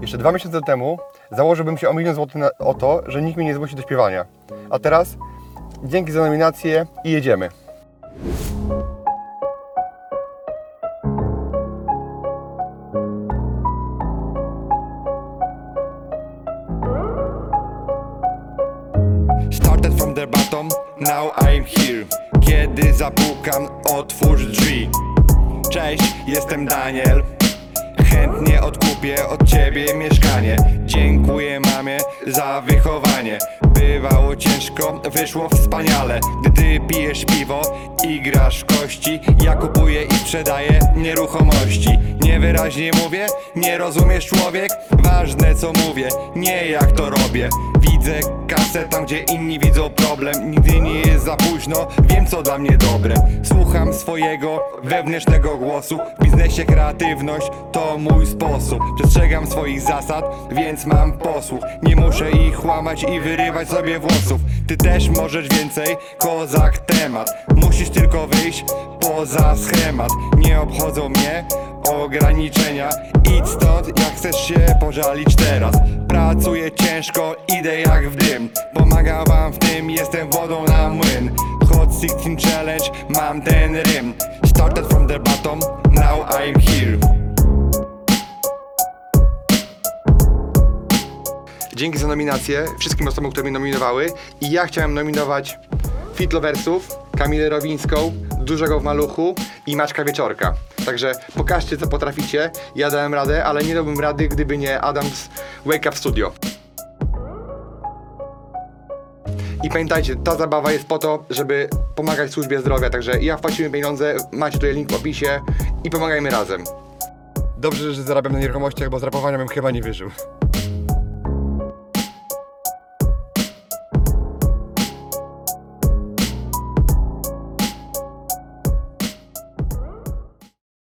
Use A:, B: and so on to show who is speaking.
A: Jeszcze dwa miesiące temu założyłbym się o milion złotych na, o to, że nikt mnie nie zmusi do śpiewania. A teraz dzięki za nominację i jedziemy.
B: Started from the bottom, now I'm here Kiedy zapukam, otwórz drzwi Cześć, jestem Daniel Chętnie odkupię od ciebie mieszkanie. Dziękuję mamie za wychowanie. Bywało ciężko, wyszło wspaniale. Gdy ty pijesz piwo i grasz w kości Ja kupuję i sprzedaję nieruchomości. Niewyraźnie mówię, nie rozumiesz człowiek. Ważne co mówię, nie jak to robię Widzę kasę tam gdzie inni widzą problem. Nigdy nie jest za późno, wiem co dla mnie dobre. Słucham swojego wewnętrznego głosu. W biznesie kreatywność to mój sposób. Przestrzegam swoich zasad, więc mam posłuch. Nie muszę ich łamać i wyrywać sobie włosów. Ty też możesz więcej, kozak temat. Musisz tylko wyjść poza schemat. Nie obchodzą mnie ograniczenia. Idź stąd jak chcesz się pożalić teraz? Pracuję ciężko, idę jak w dym. Pomagam wam w tym, jestem wodą na młyn. Hot 16 challenge, mam ten rym. Started from the bottom, now I'm here.
A: Dzięki za nominację. Wszystkim osobom, które mnie nominowały. I ja chciałem nominować Fitlowersów, Kamilę Rowińską, Dużego w Maluchu i Maczka Wieczorka. Także pokażcie, co potraficie. Ja dałem radę, ale nie dałbym rady, gdyby nie Adams Wake Up Studio. I pamiętajcie, ta zabawa jest po to, żeby pomagać służbie zdrowia. Także ja wpłaciłem pieniądze, macie tutaj link w opisie i pomagajmy razem. Dobrze, że zarabiam na nieruchomościach, bo z rapowania bym chyba nie wyżył.